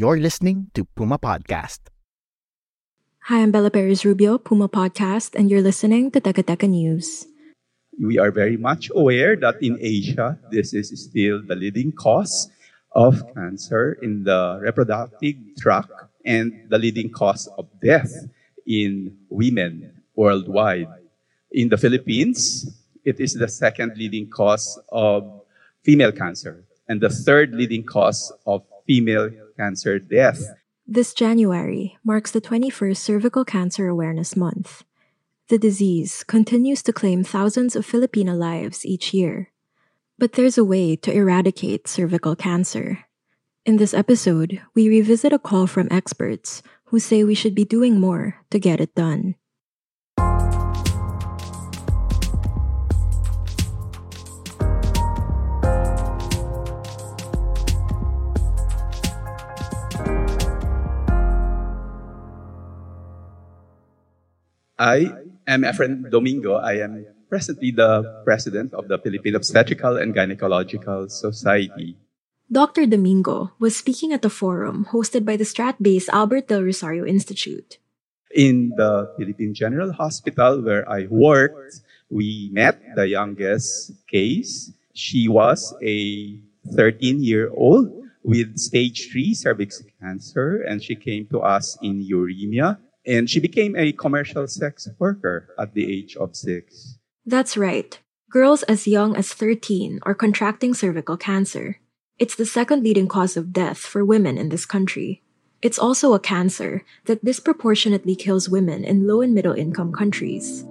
You're listening to Puma Podcast. Hi, I'm Bella Perez Rubio, Puma Podcast, and you're listening to Teka Teka News. We are very much aware that in Asia, this is still the leading cause of cancer in the reproductive tract and the leading cause of death in women worldwide. In the Philippines, it is the second leading cause of female cancer and the third leading cause of female cancer death. This January marks the 21st Cervical Cancer Awareness Month. The disease continues to claim thousands of Filipino lives each year. But there's a way to eradicate cervical cancer. In this episode, we revisit a call from experts who say we should be doing more to get it done. I am Efren Domingo. I am presently the president of the Philippine Obstetrical and Gynecological Society. Dr. Domingo was speaking at a forum hosted by the Stratbase Albert Del Rosario Institute. In the Philippine General Hospital where I worked, we met the youngest case. She was a 13 year old with stage 3 cervix cancer and she came to us in uremia and she became a commercial sex worker at the age of six. That's right. Girls as young as 13 are contracting cervical cancer. It's the second leading cause of death for women in this country. It's also a cancer that disproportionately kills women in low and middle income countries.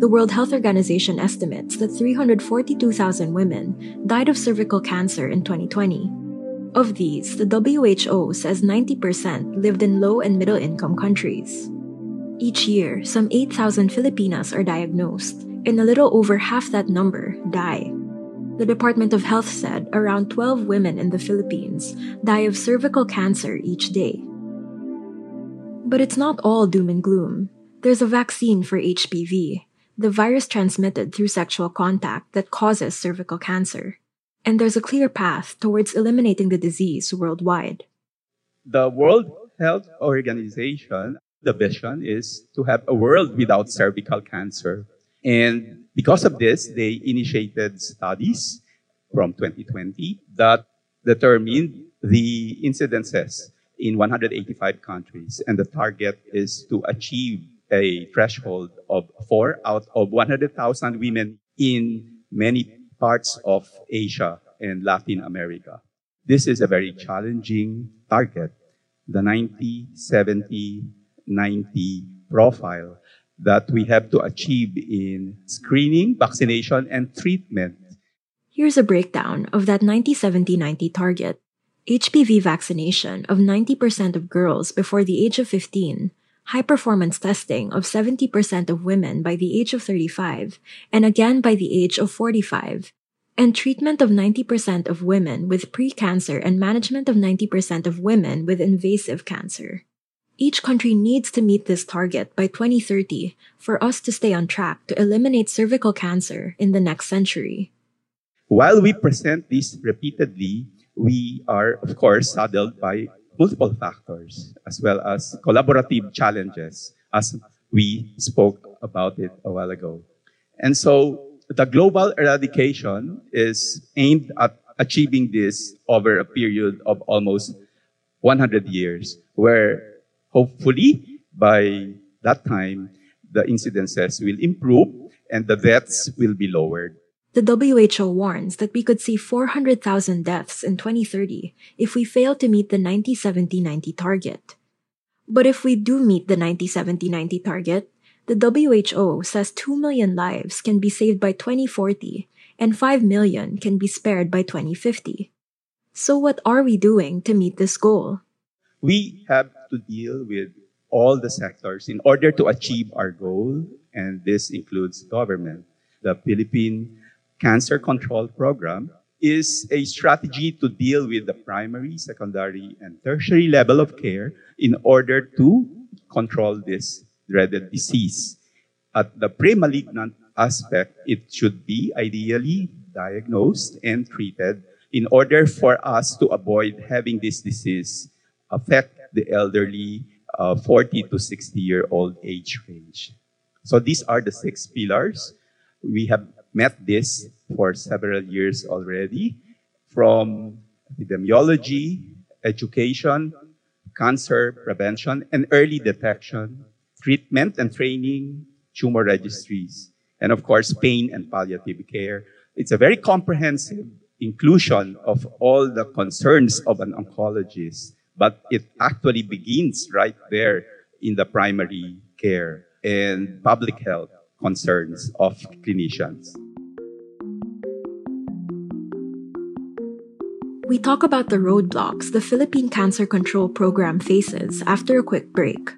The World Health Organization estimates that 342,000 women died of cervical cancer in 2020. Of these, the WHO says 90% lived in low and middle income countries. Each year, some 8,000 Filipinas are diagnosed, and a little over half that number die. The Department of Health said around 12 women in the Philippines die of cervical cancer each day. But it's not all doom and gloom. There's a vaccine for HPV, the virus transmitted through sexual contact that causes cervical cancer and there's a clear path towards eliminating the disease worldwide. The World Health Organization, the vision is to have a world without cervical cancer. And because of this, they initiated studies from 2020 that determined the incidences in 185 countries. And the target is to achieve a threshold of four out of 100,000 women in many parts of Asia and Latin America. This is a very challenging target, the 90, 70, 90 profile that we have to achieve in screening, vaccination, and treatment. Here's a breakdown of that 90 70 90 target. HPV vaccination of 90% of girls before the age of 15 high performance testing of 70% of women by the age of 35 and again by the age of 45, and treatment of 90% of women with pre-cancer and management of 90% of women with invasive cancer. Each country needs to meet this target by 2030 for us to stay on track to eliminate cervical cancer in the next century. While we present this repeatedly, we are, of course, saddled by multiple factors as well as collaborative challenges, as we spoke about it a while ago. And so the global eradication is aimed at achieving this over a period of almost 100 years, where hopefully by that time, the incidences will improve and the deaths will be lowered. The WHO warns that we could see 400,000 deaths in 2030 if we fail to meet the 90 70 90 target. But if we do meet the 90 70 90 target, the WHO says 2 million lives can be saved by 2040 and 5 million can be spared by 2050. So, what are we doing to meet this goal? We have to deal with all the sectors in order to achieve our goal, and this includes government. The Philippine Cancer Control Program is a strategy to deal with the primary, secondary, and tertiary level of care in order to control this dreaded disease. At the pre-malignant aspect, it should be ideally diagnosed and treated in order for us to avoid having this disease affect the elderly uh, 40 to 60 year old age range. So these are the six pillars. We have met this for several years already from epidemiology, education, cancer prevention and early detection, treatment and training, tumor registries, and of course, pain and palliative care. It's a very comprehensive inclusion of all the concerns of an oncologist, but it actually begins right there in the primary care and public health concerns of clinicians. We talk about the roadblocks the Philippine Cancer Control Program faces after a quick break.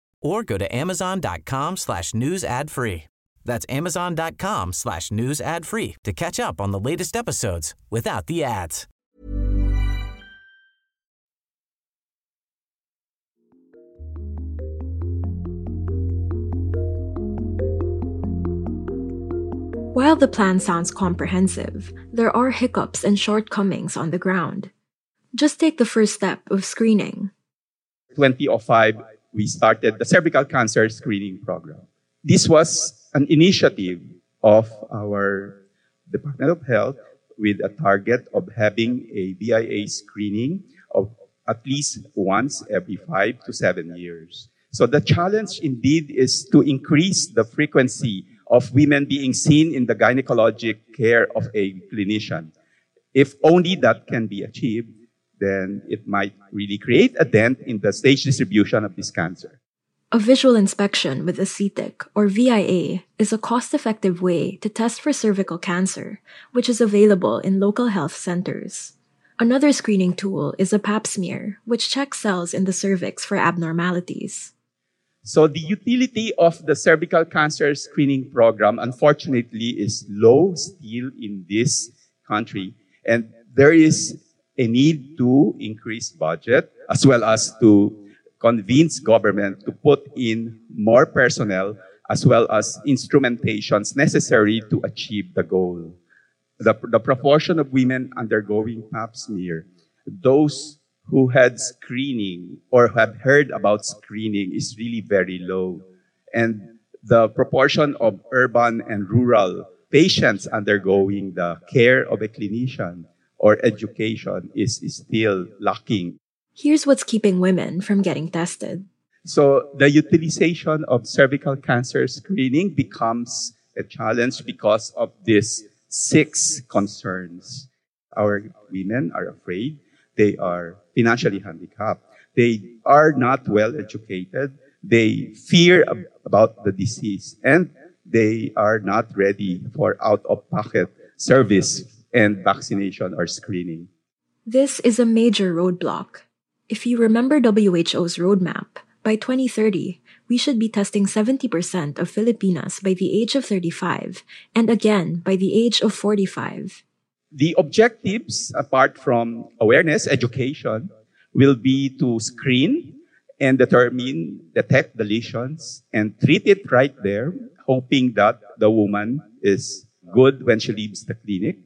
or go to amazon.com slash news ad free. That's amazon.com slash news ad free to catch up on the latest episodes without the ads. While the plan sounds comprehensive, there are hiccups and shortcomings on the ground. Just take the first step of screening. 2005, we started the cervical cancer screening program. This was an initiative of our Department of Health with a target of having a VIA screening of at least once every five to seven years. So the challenge indeed is to increase the frequency of women being seen in the gynecologic care of a clinician. If only that can be achieved, then it might really create a dent in the stage distribution of this cancer. A visual inspection with acetic, or VIA, is a cost effective way to test for cervical cancer, which is available in local health centers. Another screening tool is a pap smear, which checks cells in the cervix for abnormalities. So the utility of the cervical cancer screening program, unfortunately, is low still in this country. And there is a need to increase budget as well as to convince government to put in more personnel as well as instrumentations necessary to achieve the goal. The, the proportion of women undergoing pap smear, those who had screening or have heard about screening is really very low. And the proportion of urban and rural patients undergoing the care of a clinician or education is, is still lacking. Here's what's keeping women from getting tested. So the utilization of cervical cancer screening becomes a challenge because of these six concerns. Our women are afraid. They are financially handicapped. They are not well educated. They fear ab- about the disease and they are not ready for out of pocket service and vaccination or screening. This is a major roadblock. If you remember WHO's roadmap, by 2030, we should be testing 70% of Filipinas by the age of 35 and again by the age of 45. The objectives, apart from awareness, education, will be to screen and determine, detect the lesions and treat it right there, hoping that the woman is good when she leaves the clinic,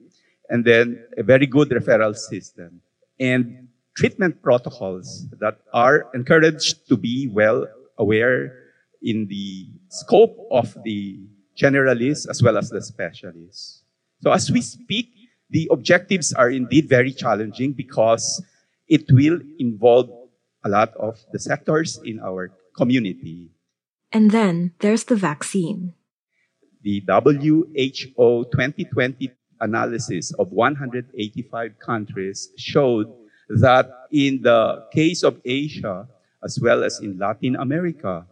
and then a very good referral system. And treatment protocols that are encouraged to be well aware in the scope of the generalists as well as the specialists. So as we speak, the objectives are indeed very challenging because it will involve a lot of the sectors in our community. And then there's the vaccine. The WHO 2020 analysis of 185 countries showed that in the case of Asia, as well as in Latin America,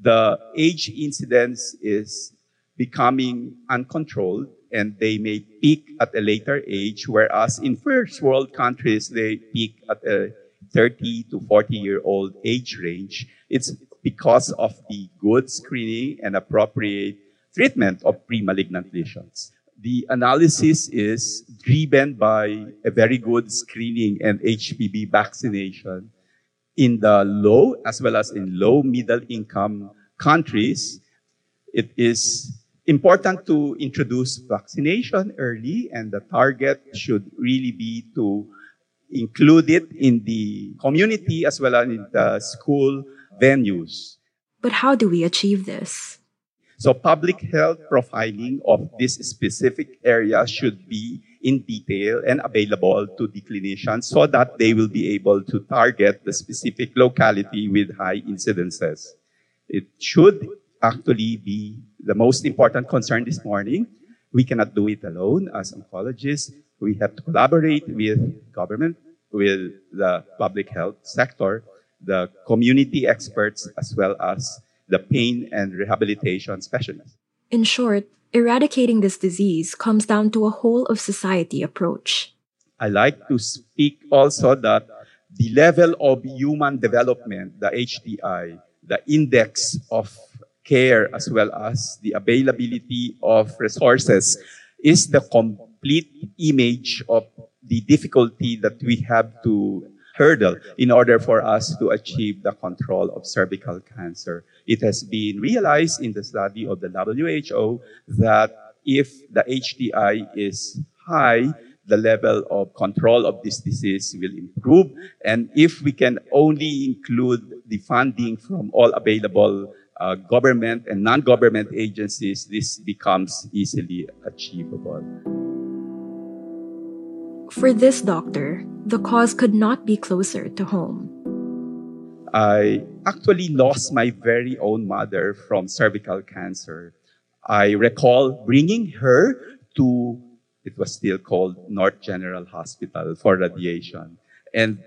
the age incidence is becoming uncontrolled and they may peak at a later age, whereas in first world countries, they peak at a 30 to 40 year old age range. It's because of the good screening and appropriate treatment of pre-malignant lesions. The analysis is driven by a very good screening and HPV vaccination in the low as well as in low middle income countries. It is important to introduce vaccination early and the target should really be to include it in the community as well as in the school venues. But how do we achieve this? So public health profiling of this specific area should be in detail and available to the clinicians so that they will be able to target the specific locality with high incidences. It should actually be the most important concern this morning. We cannot do it alone as oncologists. We have to collaborate with government, with the public health sector, the community experts, as well as the pain and rehabilitation specialists. In short, eradicating this disease comes down to a whole of society approach. I like to speak also that the level of human development, the HDI, the index of care as well as the availability of resources is the complete image of the difficulty that we have to hurdle in order for us to achieve the control of cervical cancer. It has been realized in the study of the WHO that if the HDI is high, the level of control of this disease will improve. And if we can only include the funding from all available uh, government and non-government agencies, this becomes easily achievable. For this doctor, the cause could not be closer to home. I actually lost my very own mother from cervical cancer. I recall bringing her to, it was still called North General Hospital for radiation, and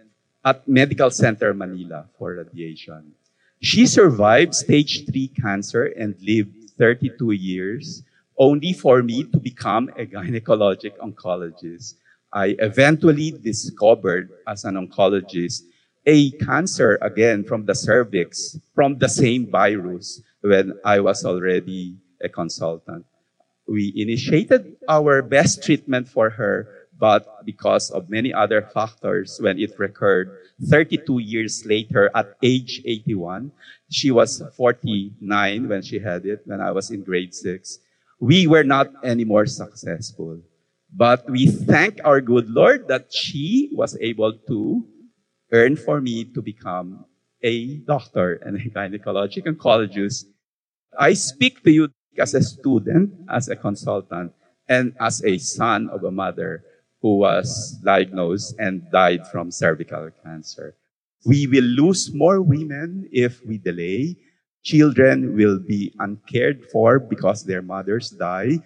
at Medical Center Manila for radiation. She survived stage 3 cancer and lived 32 years, only for me to become a gynecologic oncologist. I eventually discovered as an oncologist a cancer again from the cervix from the same virus when I was already a consultant. We initiated our best treatment for her, but because of many other factors, when it recurred 32 years later at age 81, she was 49 when she had it, when I was in grade six. We were not any more successful. But we thank our good Lord that she was able to earn for me to become a doctor and a gynecologic oncologist. I speak to you as a student, as a consultant, and as a son of a mother who was diagnosed and died from cervical cancer. We will lose more women if we delay. Children will be uncared for because their mothers die.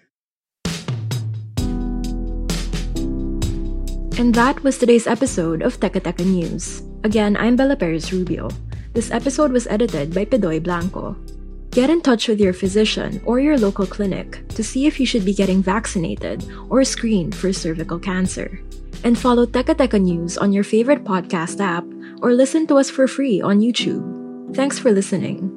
And that was today's episode of Teka Teka News. Again, I'm Bella Perez Rubio. This episode was edited by Pedoy Blanco. Get in touch with your physician or your local clinic to see if you should be getting vaccinated or screened for cervical cancer. And follow Teka Teka News on your favorite podcast app or listen to us for free on YouTube. Thanks for listening.